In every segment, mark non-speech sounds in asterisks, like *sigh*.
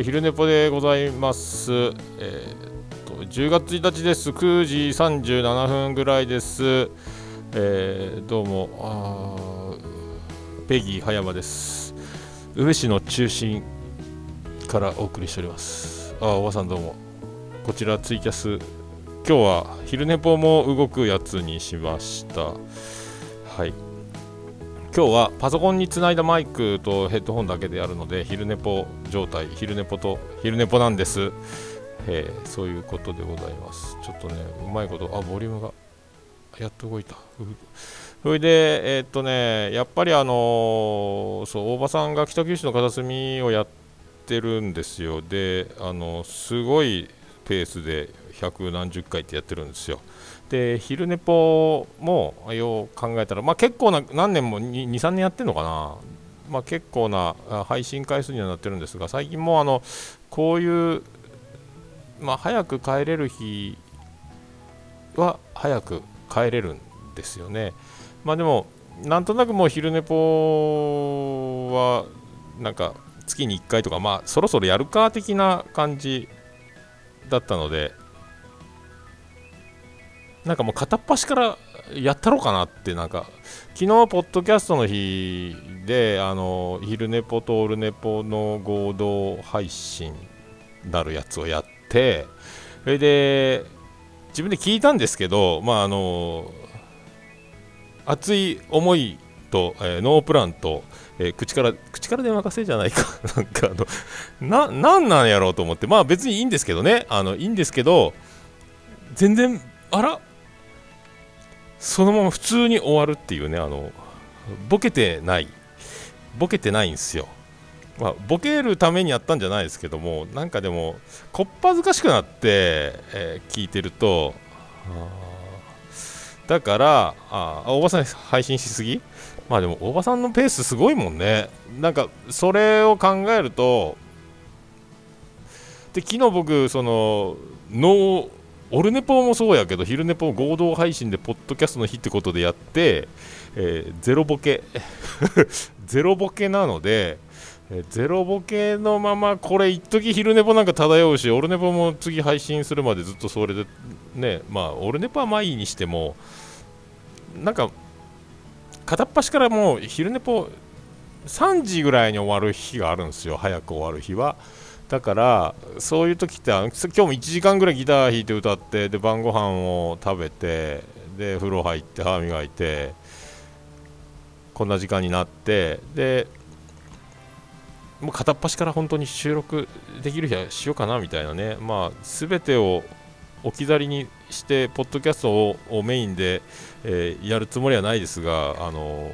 はい、昼寝ぽでございます。えー、と10月1日です。9時37分ぐらいです。えー、どうもあ、ペギー葉山です。宇部市の中心からお送りしております。あ、おばさんどうも。こちらツイキャス、今日は昼寝ぽも動くやつにしました。はい。今日はパソコンにつないだマイクとヘッドホンだけでやるので昼寝ぽ状態昼寝ぽと昼寝ぽなんです、えー、そういうことでございます。ちょっとねうまいことあボリュームがやっと動いた。それでえー、っとねやっぱりあのー、そう大場さんが北九州の片隅をやってるんですよ。であのすごいペースで百何十回ってやってるんですよ。で昼寝ぽもよう考えたら、まあ、結構な何年も23年やってるのかな、まあ、結構な配信回数にはなってるんですが最近もあのこういう、まあ、早く帰れる日は早く帰れるんですよね。まあ、でもなんとなくもう昼寝ぽはなんか月に1回とか、まあ、そろそろやるか的な感じだったので、なんかもう片っ端からやったろうかなってなんか昨日ポッドキャストの日であの昼寝ぽとオルネポの合同配信なるやつをやってそれで自分で聞いたんですけどまああの熱い思いと、えー、ノープランと、えー、口から口から電話かせじゃないか。*laughs* なんかあのななんなんやろうと思って。まあ別にいいんですけどね。あのいいんですけど全然あらそのまま普通に終わるっていうねあのボケてないボケてないんですよ、まあ、ボケるためにやったんじゃないですけどもなんかでもこっぱずかしくなって、えー、聞いてるとだからあ大場さん配信しすぎ？まあでも大場さんのペースすごいもんね。なんかそれを考えるとで昨日僕そのノーオルネポもそうやけど、昼ネポ合同配信でポッドキャストの日ってことでやって、えー、ゼロボケ、*laughs* ゼロボケなので、えー、ゼロボケのまま、これ、一時昼ネポなんか漂うし、オルネポも次配信するまでずっとそれで、ね、まあ、オルネポはまあいいにしても、なんか、片っ端からもう昼ネポ3時ぐらいに終わる日があるんですよ、早く終わる日は。だからそういう時って今日も1時間ぐらいギター弾いて歌ってで晩ご飯を食べてで風呂入って歯磨いてこんな時間になってでもう片っ端から本当に収録できる日はしようかなみたいなね。まあ全てを置き去りにしてポッドキャストをメインで、えー、やるつもりはないですがあの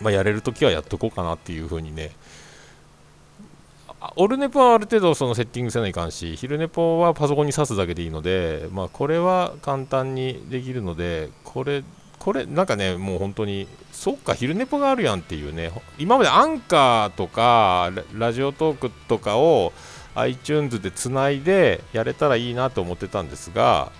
まあ、やれるときはやっとこうかなっていうふうにね。オルネポはある程度そのセッティングせないかんし、昼ネポはパソコンに挿すだけでいいので、まあ、これは簡単にできるので、これ、これ、なんかね、もう本当に、そっか、昼ネポがあるやんっていうね、今までアンカーとか、ラジオトークとかを iTunes でつないでやれたらいいなと思ってたんですが、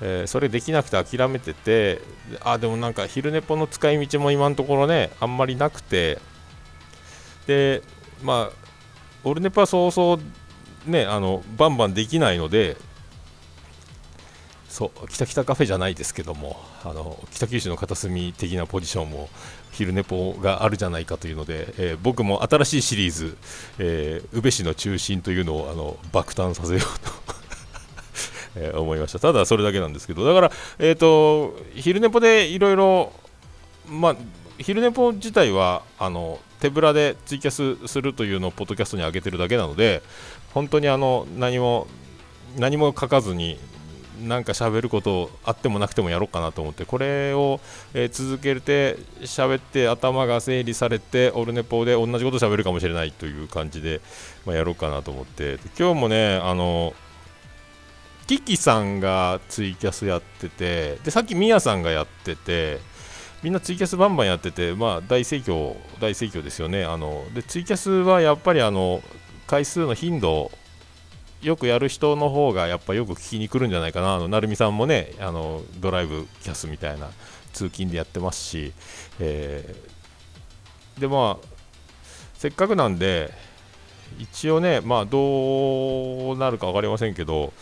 えー、それできなくて諦めてて、あ、でもなんか昼ネポの使い道も今のところね、あんまりなくて、で、まあ、オルネポはそうそうねあのバンバンできないのでそう北北カフェじゃないですけどもあの北九州の片隅的なポジションも昼寝ぽがあるじゃないかというので、えー、僕も新しいシリーズ、えー、宇部市の中心というのをあの爆誕させようと *laughs* えー、思いました。ただそれだけなんですけどだから、えーと、昼寝ぽでいろいろまあ昼寝ぽ自体はあの手ぶらでツイキャスするというのをポッドキャストに上げてるだけなので本当にあの何も何も書かずになんか喋ることあってもなくてもやろうかなと思ってこれを、えー、続けて喋って頭が整理されてオルネポで同じこと喋るかもしれないという感じで、まあ、やろうかなと思って。今日もねあのキキさんがツイキャスやっててでさっきミヤさんがやっててみんなツイキャスバンバンやってて、まあ、大盛況、大盛況ですよね。あのでツイキャスはやっぱりあの回数の頻度、よくやる人の方がやっぱよく聞きに来るんじゃないかな、あの成美さんもねあのドライブキャスみたいな通勤でやってますし、えー、でまあ、せっかくなんで、一応ね、まあ、どうなるか分かりませんけど、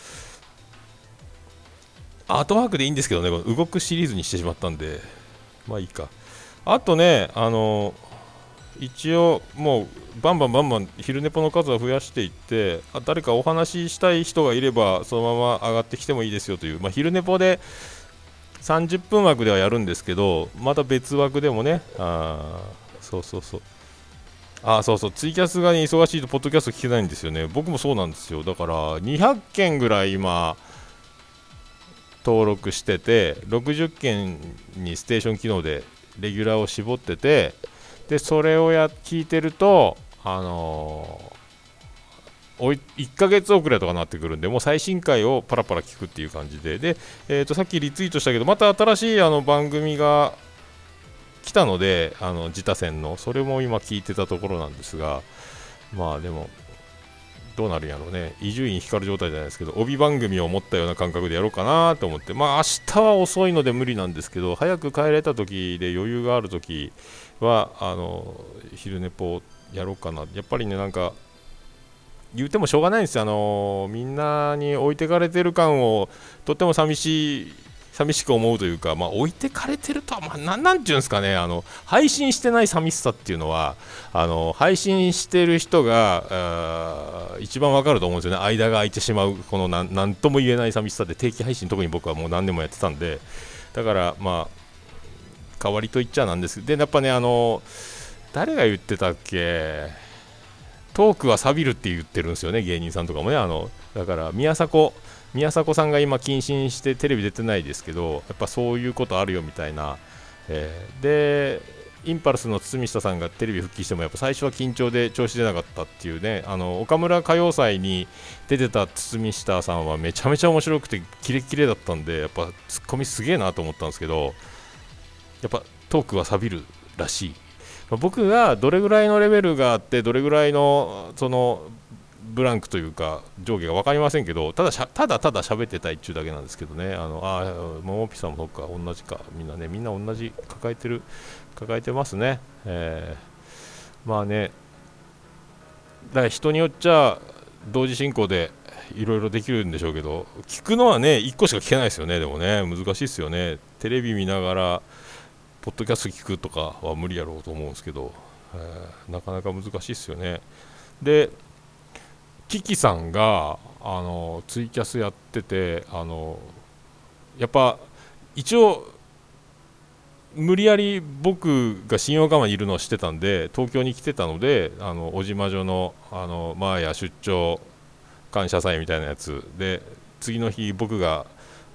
アートワークでいいんですけどね、この動くシリーズにしてしまったんで、まあいいか。あとね、あの一応、もうバンバンバンバン昼寝ぽの数を増やしていってあ誰かお話ししたい人がいればそのまま上がってきてもいいですよという、まあ、昼寝ぽで30分枠ではやるんですけどまた別枠でもねあそうそうそう。あそうそう。ツイキャスが、ね、忙しいとポッドキャスト聞けないんですよね。僕もそうなんですよ。だから200件ぐらい今登録してて60件にステーション機能でレギュラーを絞っててでそれをや聞いてるとあのー、1ヶ月遅れとかなってくるんでもう最新回をパラパラ聞くっていう感じで。で、えー、とさっきリツイートしたけどまた新しいあの番組が来たのであの自他戦の。それも今聞いてたところなんですがまあでもどうなるんやろうね。伊集院光状態じゃないですけど帯番組を持ったような感覚でやろうかなと思って。まあ明日は遅いので無理なんですけど早く帰れた時で余裕がある時はあの昼寝ぽやろうかな。やっぱりねなんか言うてもしょうがないんですよ。あのみんなに置いてかれてる感をとっても寂しい寂しく思うというか、まあ、置いてかれてるとは、まあ、ななんていうんですかねあの配信してない寂しさっていうのはあの配信してる人が一番わかると思うんですよね。間が空いてしまうこのなんとも言えない寂しさで定期配信特に僕はもう何年もやってたんで。だからまあ代わりと言っちゃなんですでやっぱねあの誰が言ってたっけ？トークは錆びるって言ってるんですよね芸人さんとかもね。あのだから宮迫宮迫さんが今謹慎してテレビ出てないですけどやっぱそういうことあるよみたいな、えー、でインパルスの堤下さんがテレビ復帰してもやっぱ最初は緊張で調子出なかったっていうね。あの岡村歌謡祭に出てた堤下さんはめちゃめちゃ面白くてキレッキレだったんでやっぱツッコミすげえなと思ったんですけどやっぱトークは錆びるらしい、僕がどれぐらいのレベルがあってどれぐらいのそのブランクというか上下が分かりませんけどただただただ喋ってたいっちゅうだけなんですけどねあのあももぴさんもそっか同じかみんなねみんな同じ抱えてる抱えてますね、えー、まあねだから人によっちゃ同時進行でいろいろできるんでしょうけど聞くのはね1個しか聞けないですよねでもね難しいですよね。テレビ見ながらポッドキャスト聞くとかは無理やろうと思うんですけど、えー、なかなか難しいですよね。で、キキさんがあのツイキャスやっててあのやっぱ一応無理やり僕が新横浜にいるのを知ってたんで東京に来てたのであの小島女のあのマーヤ出張感謝祭みたいなやつで次の日僕が、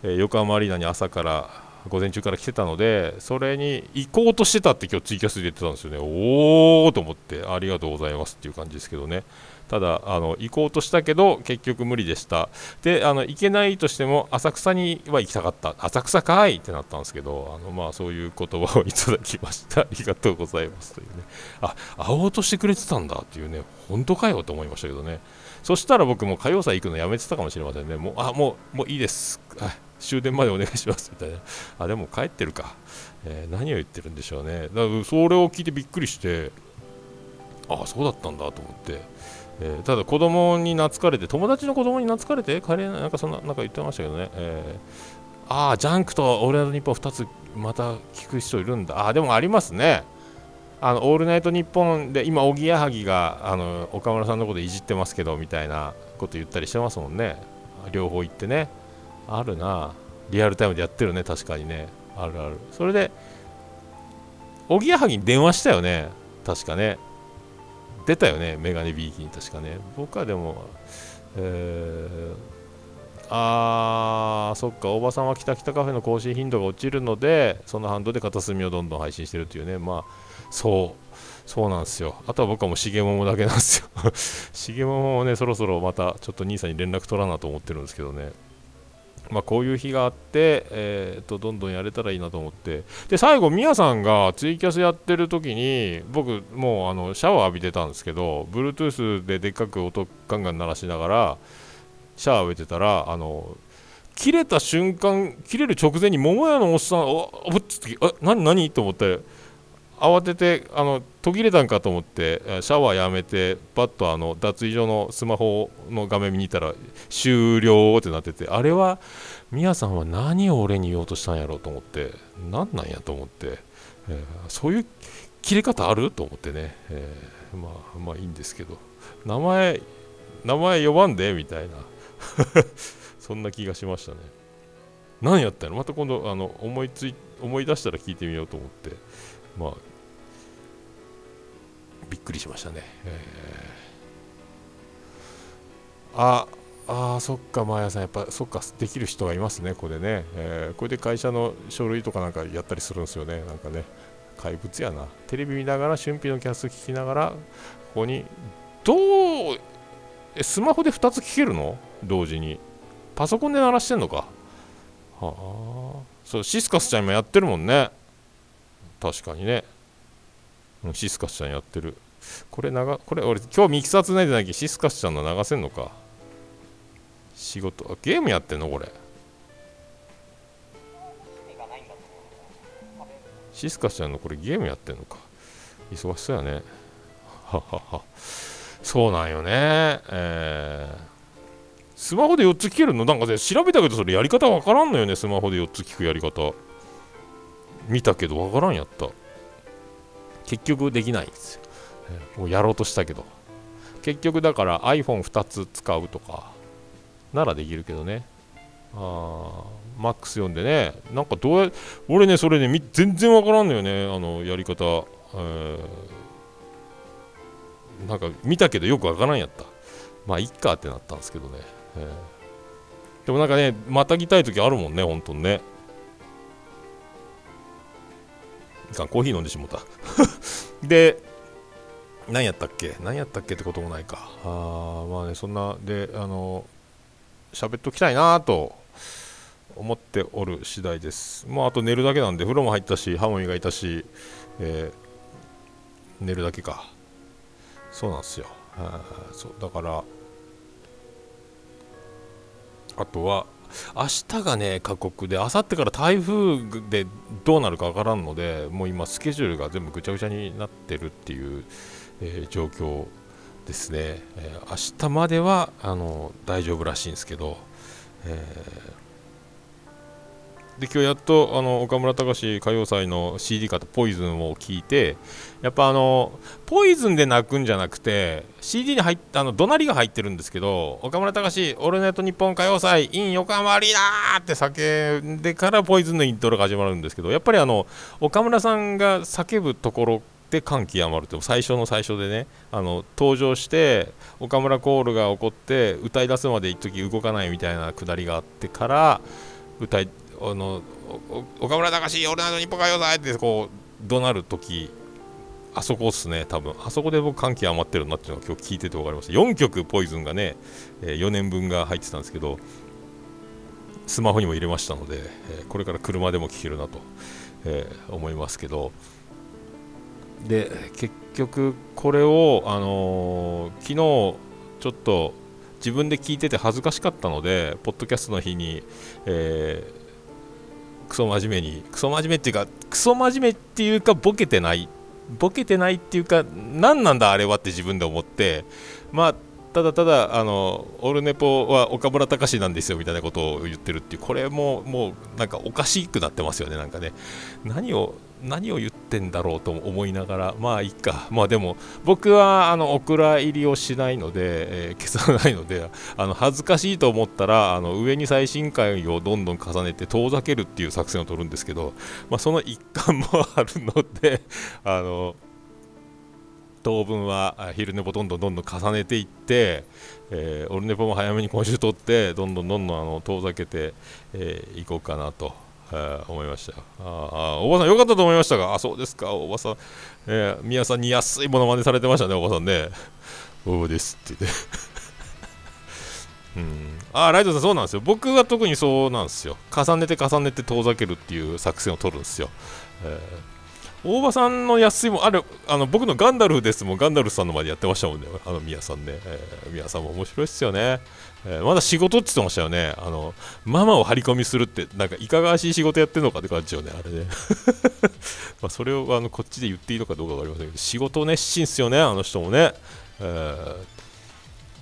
えー、横浜アリーナに朝から午前中から来てたのでそれに行こうとしてたって今日ツイキャスで言ってたんですよね。おおと思ってありがとうございますっていう感じですけどね。ただあの行こうとしたけど結局無理でした。であの行けないとしても浅草には行きたかった。浅草かいってなったんですけどあのまあそういう言葉をいただきました。*laughs* ありがとうございますというね。あ会おうとしてくれてたんだっていうね本当かよと思いましたけどね。そしたら僕も歌謡祭行くのやめてたかもしれませんね。もうあもうもういいです。終電までお願いしますみたいな。あでも帰ってるか、えー、何を言ってるんでしょうね。だからそれを聞いてびっくりしてああそうだったんだと思って、えー、ただ子供に懐かれて友達の子供に懐かれて帰れないなんかそんななんか言ってましたけどね、えー、ああジャンクとオールナイトニッポン2つまた聞く人いるんだ。あでもありますね。あのオールナイトニッポンで今おぎやはぎがあの岡村さんのこといじってますけどみたいなこと言ったりしてますもんね。両方言ってね。あるな。リアルタイムでやってるね。確かにね。あるある。それでおぎやはぎに電話したよね。確かね。出たよね。メガネビーキに。確かね。僕はでもえー、あーそっか。おばさんはきたきたカフェの更新頻度が落ちるのでその反動で片隅をどんどん配信してるっていうね。まあそう。そうなんですよ。あとは僕はもうしげももだけなんですよ。*laughs* しげももをね、そろそろまたちょっと兄さんに連絡取らなと思ってるんですけどね。まあ、こういう日があって、えー、とどんどんやれたらいいなと思って。で最後、みやさんがツイキャスやってる時に僕、もうあのシャワー浴びてたんですけど Bluetooth ででっかく音ガンガン鳴らしながらシャワー浴びてたらあの切れた瞬間切れる直前に桃屋のおっさんおおっつってあ何何と思って慌ててあの途切れたんかと思ってシャワーやめてパッとあの脱衣所のスマホの画面見に行ったら終了ってなっててあれはみやさんは何を俺に言おうとしたんやろうと思って何なんやと思って、えー、そういう切れ方あると思ってね、えー、まあまあいいんですけど名前名前呼ばんでみたいな。*laughs* そんな気がしましたね。何やったの？また今度あの思いつい思い出したら聞いてみようと思って。まあびっくりしましたね、えー、ああそっか、マーヤさん、やっぱそっか、できる人がいますね、これね、えー、これで会社の書類とかなんかやったりするんですよね、なんかね、怪物やな、テレビ見ながら、春季のキャス聞きながら、ここに、どう、えスマホで2つ聞けるの？同時に。パソコンで鳴らしてんのか？はあ、そう、シスカスちゃん今やってるもんね。確かにね。シスカスちゃんやってる。これ長、これ俺今日ミキサーつないでないけどシスカスちゃんの流せんのか。仕事、あゲームやってんの？これ。シスカスちゃんのこれゲームやってんのか。忙しそうやね。ははは。そうなんよね。えー、スマホで4つ聞けるの？なんかね、調べたけどそれやり方わからんのよね、スマホで4つ聞くやり方。見たけどわからんやった。結局できないんですよ。もうやろうとしたけど。結局だから iPhone2 つ使うとかならできるけどね。あマックス読んでね、なんかどうや、俺ね、それね、全然わからんのよね、あのやり方。えー、なんか見たけどよくわからんやった。まあ、いっかってなったんですけどね。えー、でもなんかね、またぎたい時あるもんね、本当にね。いかん、コーヒー飲んでしもた。*laughs* で、何やったっけ？何やったっけってこともないか。あまあね、そんな、で、あの、喋っときたいなと思っておる次第です。まあ、あと寝るだけなんで、風呂も入ったし、歯も磨いたし、えー、寝るだけか。そうなんですよ。そうだから、あとは、明日がね、過酷で、明後日から台風でどうなるかわからんので、もう今、スケジュールが全部ぐちゃぐちゃになってるっていう、えー、状況ですね、えー、明日まではあの大丈夫らしいんですけど、えー、で今日やっとあの岡村隆史歌謡祭の CD 型ポイズンを聞いてやっぱあのポイズンで泣くんじゃなくて CD に入ったあの怒鳴りが入ってるんですけど岡村隆史オールネット日本歌謡祭 in 横浜アリーナーって叫んでからポイズンのイントロが始まるんですけどやっぱりあの岡村さんが叫ぶところで感極まると最初の最初でねあの登場して岡村コールが起こって歌い出すまで一時動かないみたいなくだりがあってから歌いあの岡村隆史俺の日本歌謡祭ってこう怒鳴る時あそこっすね多分。あそこで僕感極まってるなっていうのを今日聞いてて分かりました。4曲ポイズンがね、え4年分が入ってたんですけどスマホにも入れましたので、えこれから車でも聴けるなと、え思いますけど。で結局これを、あのー、昨日ちょっと自分で聞いてて恥ずかしかったのでポッドキャストの日に、えー、クソ真面目にクソ真面目っていうかクソ真面目っていうかボケてないボケてないっていうか何なんだあれはって自分で思ってまあただただあのオルネポは岡村隆史なんですよみたいなことを言ってるっていうこれももうなんかおかしくなってますよねなんかね。何を何を言ってんだろうと思いながらまあいいか。*laughs* まあでも僕はあのお蔵入りをしないので、えー、消さないので *laughs* あの恥ずかしいと思ったらあの上に最新回をどんどん重ねて遠ざけるっていう作戦を取るんですけど、まあ、その一環もあるので *laughs* あの当分は昼寝ぽどんどんどんどん重ねていって、えー、オルネポも早めに今週取ってどんどんどんどんあの遠ざけてい、えー、こうかなと、え、思いましたああおばさんよかったと思いましたがあそうですかおばさん、えー、宮さんに安いものまねされてましたねおばさんねそうですって言って *laughs* うん、あライトさん、そうなんですよ。僕は特にそうなんですよ。重ねて重ねて遠ざけるっていう作戦を取るんですよ。えー大場さんの安いもあれあの僕のガンダルフですもガンダルフさんのまでやってましたもんね。あの宮さんね、えー、宮さんも面白いっすよね、えー、まだ仕事って言ってましたよね。あのママを張り込みするってなんかいかがわしい仕事やってるのかって感じよねあれね。*laughs* まあそれをあのこっちで言っていいのかどうか分かりませんけど仕事熱心っすよねあの人もね、えー、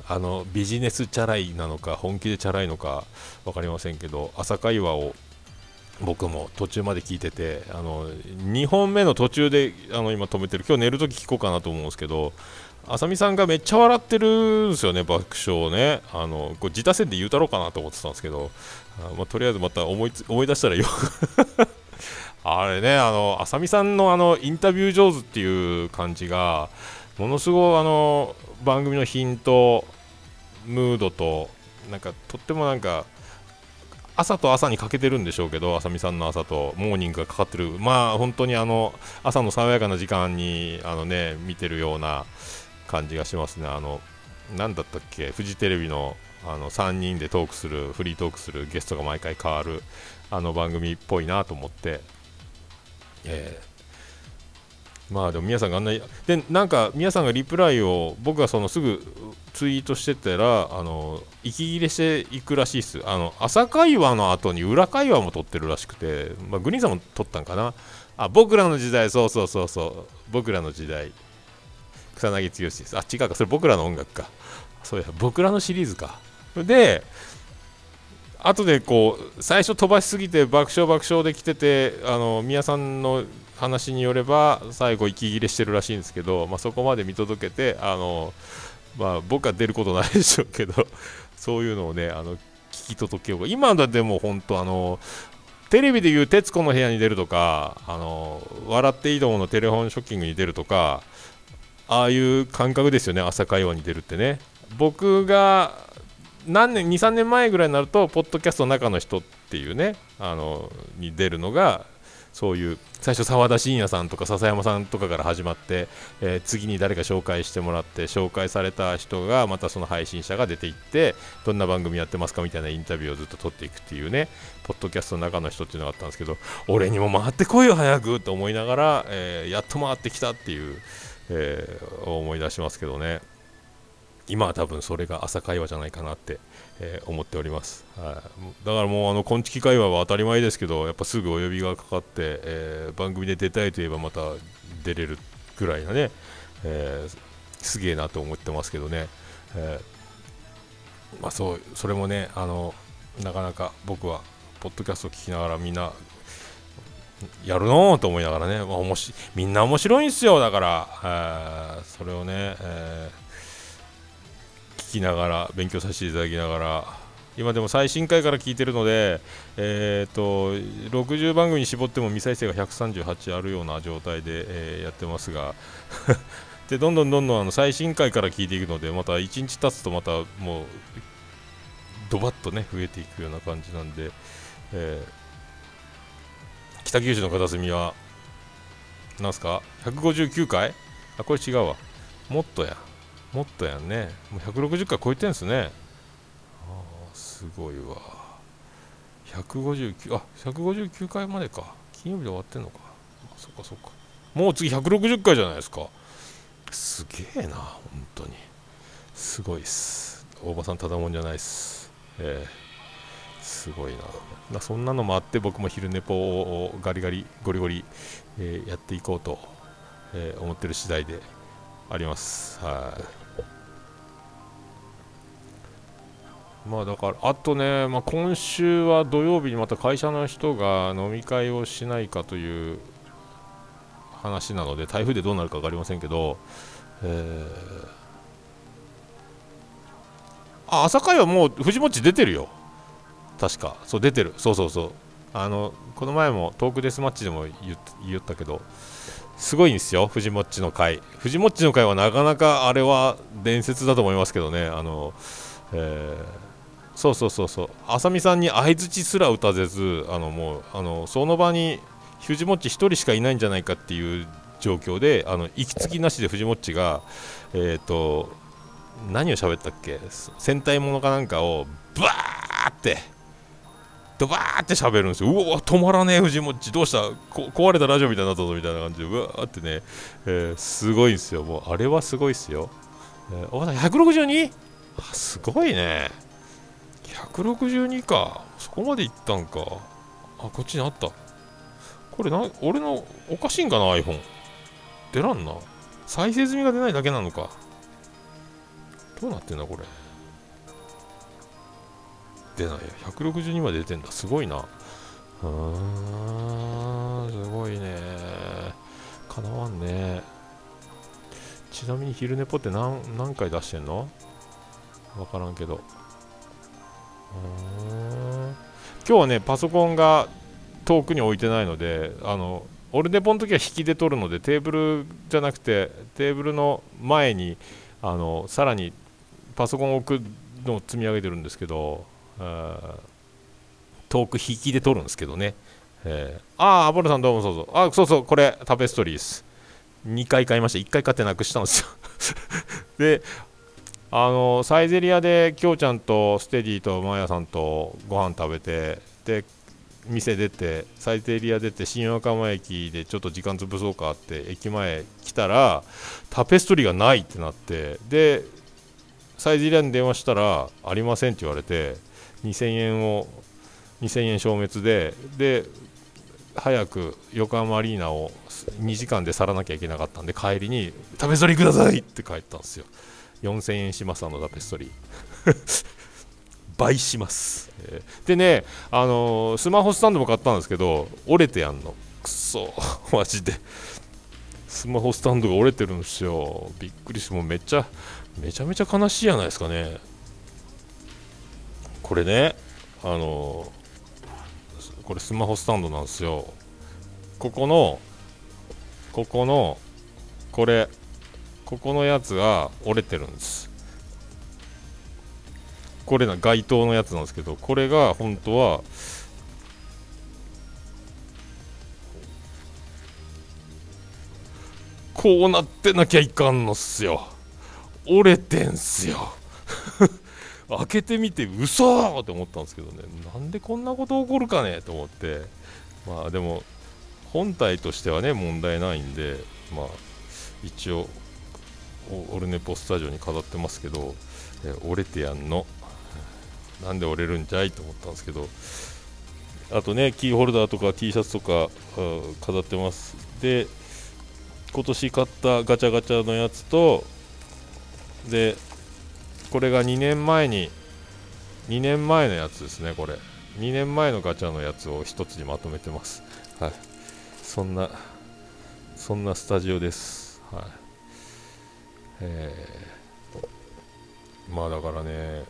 あのビジネスチャラいなのか本気でチャラいのか分かりませんけど朝会話を僕も途中まで聞いててあの2本目の途中であの今止めてる。今日寝るとき聞こうかなと思うんですけどあさみさんがめっちゃ笑ってるんですよね爆笑をね。あのこれ自他戦で言うたろうかなと思ってたんですけどあ、まあ、とりあえずまた思い思い出したらよ *laughs* あれねあのあさみさんのあのインタビュー上手っていう感じがものすごいあの番組のヒントムードとなんかとってもなんか朝と朝に欠けてるんでしょうけど、あさみさんの朝とモーニングがかかってる、まあ本当にあの朝の爽やかな時間にあの、ね、見てるような感じがしますね。あの何だったっけ、フジテレビのあの3人でトークする、フリートークするゲストが毎回変わるあの番組っぽいなと思って、えーまあでも皆さんがあんなにでなんか皆さんがリプライを僕がそのすぐツイートしてたらあの息切れしていくらしいっす。あの朝会話の後に裏会話も撮ってるらしくて、まあ、グリーンさんも撮ったんかな。あ僕らの時代そうそうそうそう。僕らの時代。草薙剛です。あ違うかそれ僕らの音楽か。そうや僕らのシリーズか。で後でこう最初飛ばしすぎて爆笑爆笑で来ててあの宮さんの話によれば最後息切れしてるらしいんですけど、まあ、そこまで見届けてあの、まあ、僕は出ることないでしょうけど *laughs* そういうのをねあの聞き届けようか。今だってもう本当あのテレビでいう「徹子の部屋」に出るとか「あの笑っていいとも」のテレフォンショッキングに出るとかああいう感覚ですよね朝会話に出るってね。僕が何年23年前ぐらいになるとポッドキャストの中の人っていうねあのに出るのがそういう最初澤田信也さんとか笹山さんとかから始まって、えー、次に誰か紹介してもらって紹介された人がまたその配信者が出ていってどんな番組やってますかみたいなインタビューをずっと撮っていくっていうねポッドキャストの中の人っていうのがあったんですけど俺にも回ってこいよ早くと思いながら、えー、やっと回ってきたっていう、えー、思い出しますけどね。今は多分それが朝会話じゃないかなってえー、思っております、はい、だからもうあの昆虫会話は当たり前ですけどやっぱすぐお呼びがかかって、えー、番組で出たいといえばまた出れるぐらいなね、えー、すげえなと思ってますけどね、えまあ、そうそれもねあのなかなか僕はポッドキャスト聞きながらみんなやるのと思いながらね、まあ、おもしみんな面白いんですよだから、えー、それをね、えーきながら勉強させていただきながら。今でも最新回から聞いてるので、えーと、60番組に絞っても未再生が138あるような状態で、えー、やってますが。*laughs* でどんどんどんどんあの最新回から聞いていくのでまた1日経つとまたもうドバッとね増えていくような感じなんで、えー、北九州の片隅はなんすか？159回？あこれ違うわ。もっとや。もっとやんね。もう160回超えてんすね。あすごいわ。159あ159回までか。金曜日で終わってんのか。あそっかそっか。もう次160回じゃないですか。すげえな本当に。すごいっす。大場さんただもんじゃないっす。えー、すごいな。そんなのもあって僕も昼寝ぽをガリガリゴリゴリ、えー、やっていこうと、えー、思ってる次第であります。はい。まあだからあとね、まあ、今週は土曜日にまた会社の人が飲み会をしないかという話なので台風でどうなるか分かりませんけど、えー、あ朝会はもう藤もち出てるよ。確か。そう出てる。そうそうそう。あのこの前もトークデスマッチでも言ったけどすごいんですよ藤もっちの会。藤もっちの会はなかなかあれは伝説だと思いますけどね。あの、えーそうそうそうそう浅見さんに相づちすら打たせずあのもうあのその場に藤もっち1人しかいないんじゃないかっていう状況であの息継ぎなしで藤もっちがえっ、ー、と何を喋ったっけ？戦隊ものかなんかをバーってドバーって喋るんですよ。うわ、止まらねえ、藤もっち、どうした？壊れたラジオみたいになったぞみたいな感じで、うわーってね、えー、すごいんですよ。もう、あれはすごいっすよ。えー、おばさん、162? すごいね。162か。そこまでいったんか。あ、こっちにあった。これな、俺のおかしいんかな、iPhone。出らんな。再生済みが出ないだけなのか。どうなってんだ、これ。出ない。162まで出てんだ。すごいな。うーん、すごいね。かなわんね。ちなみに昼寝ぽって何何回出してんの？わからんけど。今日はね、パソコンが遠くに置いてないので、あの、オルネポの時は引きで撮るので、テーブルじゃなくて、テーブルの前に、あの、さらにパソコンを置くのを積み上げてるんですけど、遠く引きで撮るんですけどね。えー、ああ、アボルさんどうもそうそう。あ、そうそう、これ、タペストリーです。2回買いました。1回買ってなくしたんですよ *laughs* で、あの、サイゼリアで、きょうちゃんとステディとマーヤさんとご飯食べて、で、店出て、サイゼリア出て、新若浜駅でちょっと時間潰そうかって、駅前来たら、タペストリーがないってなって、で、サイゼリアに電話したら、ありませんって言われて、2000円を2000円消滅でで早く横浜アリーナを2時間で去らなきゃいけなかったんで帰りに「タペストリーください!」って帰ったんですよ4000円しますあのタペストリー。*laughs* 倍します、えー、でね、あのー、スマホスタンドも買ったんですけど折れてやんの。くそ。*laughs* マジで。スマホスタンドが折れてるんですよ。びっくりしてもうめっちゃめちゃめちゃ悲しいじゃないですかね。これねあのこれスマホスタンドなんですよ。ここのここのこれここのやつが折れてるんです。これな街灯のやつなんですけどこれが本当はこうなってなきゃいかんのっすよ。折れてんすよ。*laughs* 開けてみて嘘って思ったんですけどね。なんでこんなこと起こるかね？と思って。まあでも本体としてはね問題ないんでまあ一応オルネポスタジオに飾ってますけど、え折れてやんの。なんで折れるんじゃいと思ったんですけど。あとねキーホルダーとか T シャツとか飾ってます。で今年買ったガチャガチャのやつとでこれが2年前に2年前のやつですねこれ。2年前のガチャのやつを1つにまとめてます。はい。そんなそんなスタジオです。はい。えー、まあだからね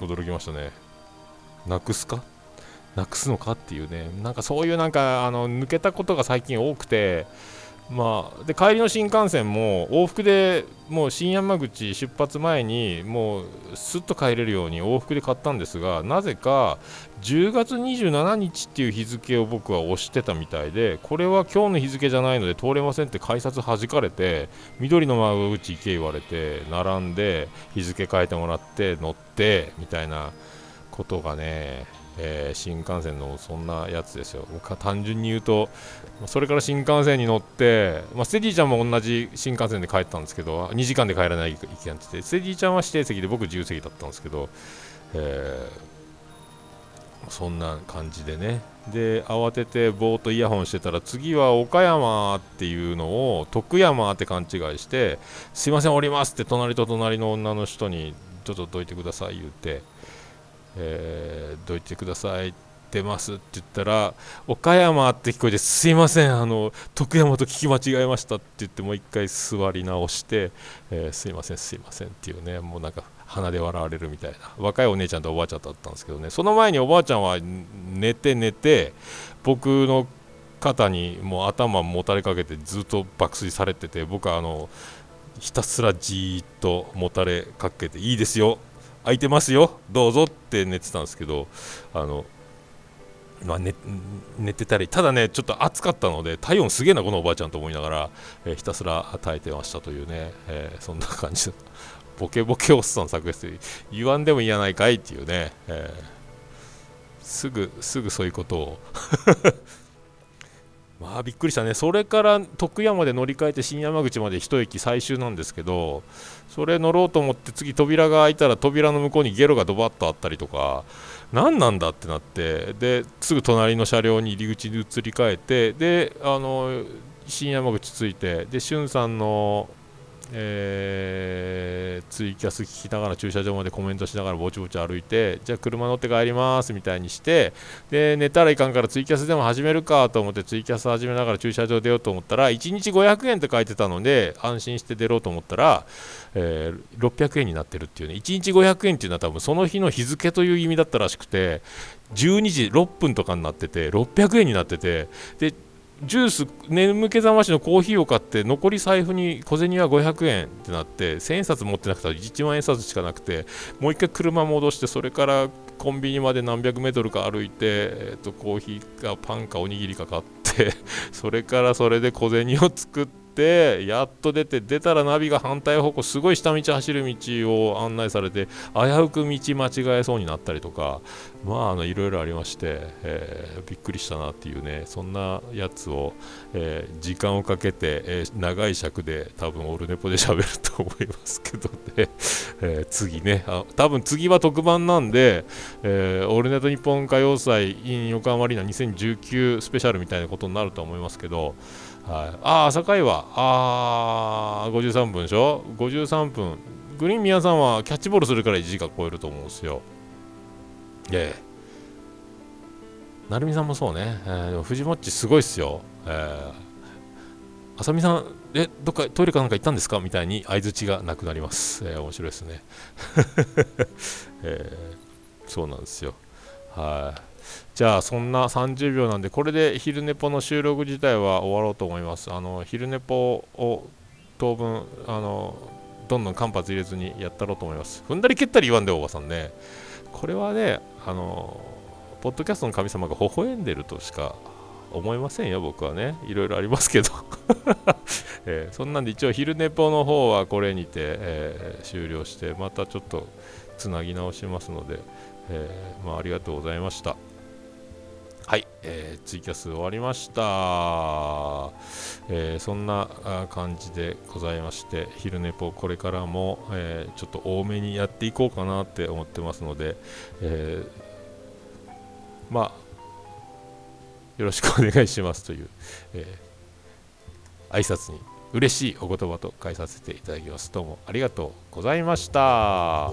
驚きましたね。なくすか？なくすのか？っていうね。なんかそういうなんかあの抜けたことが最近多くてまあ、で帰りの新幹線も往復でもう新山口出発前にもうすっと帰れるように往復で買ったんですがなぜか10月27日っていう日付を僕は押してたみたいでこれは今日の日付じゃないので通れませんって改札弾かれて緑の窓口行け言われて並んで日付変えてもらって乗ってみたいなことがねえー、新幹線のそんなやつですよ。単純に言うと、それから新幹線に乗って、まあ、ステディちゃんも同じ新幹線で帰ったんですけど、2時間で帰らないといけなくて、ステディちゃんは指定席で僕自由席だったんですけど、えー、そんな感じでね。で、慌ててぼーっとイヤホンしてたら、次は岡山っていうのを徳山って勘違いして、すいません、降りますって隣と隣の女の人に、ちょっとどいてください言って、えー、どいてください。出ますって言ったら岡山って聞こえてすいませんあの徳山と聞き間違えましたって言ってもう一回座り直して、えー、すいませんすいませんっていうねもうなんか鼻で笑われるみたいな。若いお姉ちゃんとおばあちゃんだったんですけどね。その前におばあちゃんは寝て寝て僕の肩にもう頭もたれかけてずっと爆睡されてて僕はあのひたすらじーっともたれかけていいですよ空いてますよどうぞって寝てたんですけどあのまあ寝、寝てたりただねちょっと暑かったので体温すげえなこのおばあちゃんと思いながら、えー、ひたすら耐えてましたというね、えー、そんな感じでボケボケおっさん作です言わんでもいいやないかいっていうね、えすぐすぐそういうことを *laughs* まあびっくりしたね、それから徳山で乗り換えて新山口まで1駅最終なんですけど、それ乗ろうと思って次、扉が開いたら扉の向こうにゲロがドバッとあったりとか、何なんだってなって、ですぐ隣の車両に入り口に移り替えて、であの新山口着いて、で、しゅんさんのえー、ツイキャス聞きながら駐車場までコメントしながらぼちぼち歩いてじゃあ車乗って帰りますみたいにしてで寝たらいかんからツイキャスでも始めるかと思ってツイキャス始めながら駐車場出ようと思ったら1日500円って書いてたので安心して出ろうと思ったら、えー、600円になってるっていうね。1日500円っていうのは多分その日の日付という意味だったらしくて12時6分とかになってて600円になっててでジュース眠気覚ましのコーヒーを買って残り財布に小銭は500円ってなって1000円札持ってなくて1万円札しかなくてもう一回車戻してそれからコンビニまで何百メートルか歩いて、えー、とコーヒーかパンかおにぎりか買ってそれからそれで小銭を作ってってやっと出て出たらナビが反対方向すごい下道走る道を案内されて危うく道間違えそうになったりとかまあいろいろありまして、えー、びっくりしたなっていうねそんなやつを、えー、時間をかけて、えー、長い尺で多分オルネポで喋ると思いますけどね、*laughs* え次ね。あ多分次は特番なんで、えオルネット日本歌謡祭 in 横浜アリーナ2019スペシャルみたいなことになると思いますけどはい、ああ、朝会話、ああ、53分でしょ ?53 分。グリーン宮さんはキャッチボールするから1時間超えると思うんですよ。ええ。成美さんもそうね。えー、でも藤もっちすごいっすよ。えー、浅見さん、え、どっかトイレかなんか行ったんですか？みたいに相づちがなくなります。えー、面白いですね。*laughs* えー、そうなんですよ。はい、じゃあそんな30秒なんでこれで昼寝ぽの収録自体は終わろうと思います。あの昼寝ぽを当分あのどんどん間髪入れずにやったろうと思います。踏んだり蹴ったり言わんでおばさんね。これはねあのポッドキャストの神様が微笑んでるとしか思いませんよ。僕はねいろいろありますけど。*laughs* えー、そんなんで一応昼寝ぽの方はこれにて、えー、終了してまたちょっとつなぎ直しますので、えー、まあ、ありがとうございました。はい、えー、ツイキャス終わりました、えー、そんな感じでございまして昼寝ぽこれからも、えー、ちょっと多めにやっていこうかなって思ってますので、えまあよろしくお願いしますという、えー、挨拶に嬉しいお言葉と返させていただきます。どうもありがとうございました。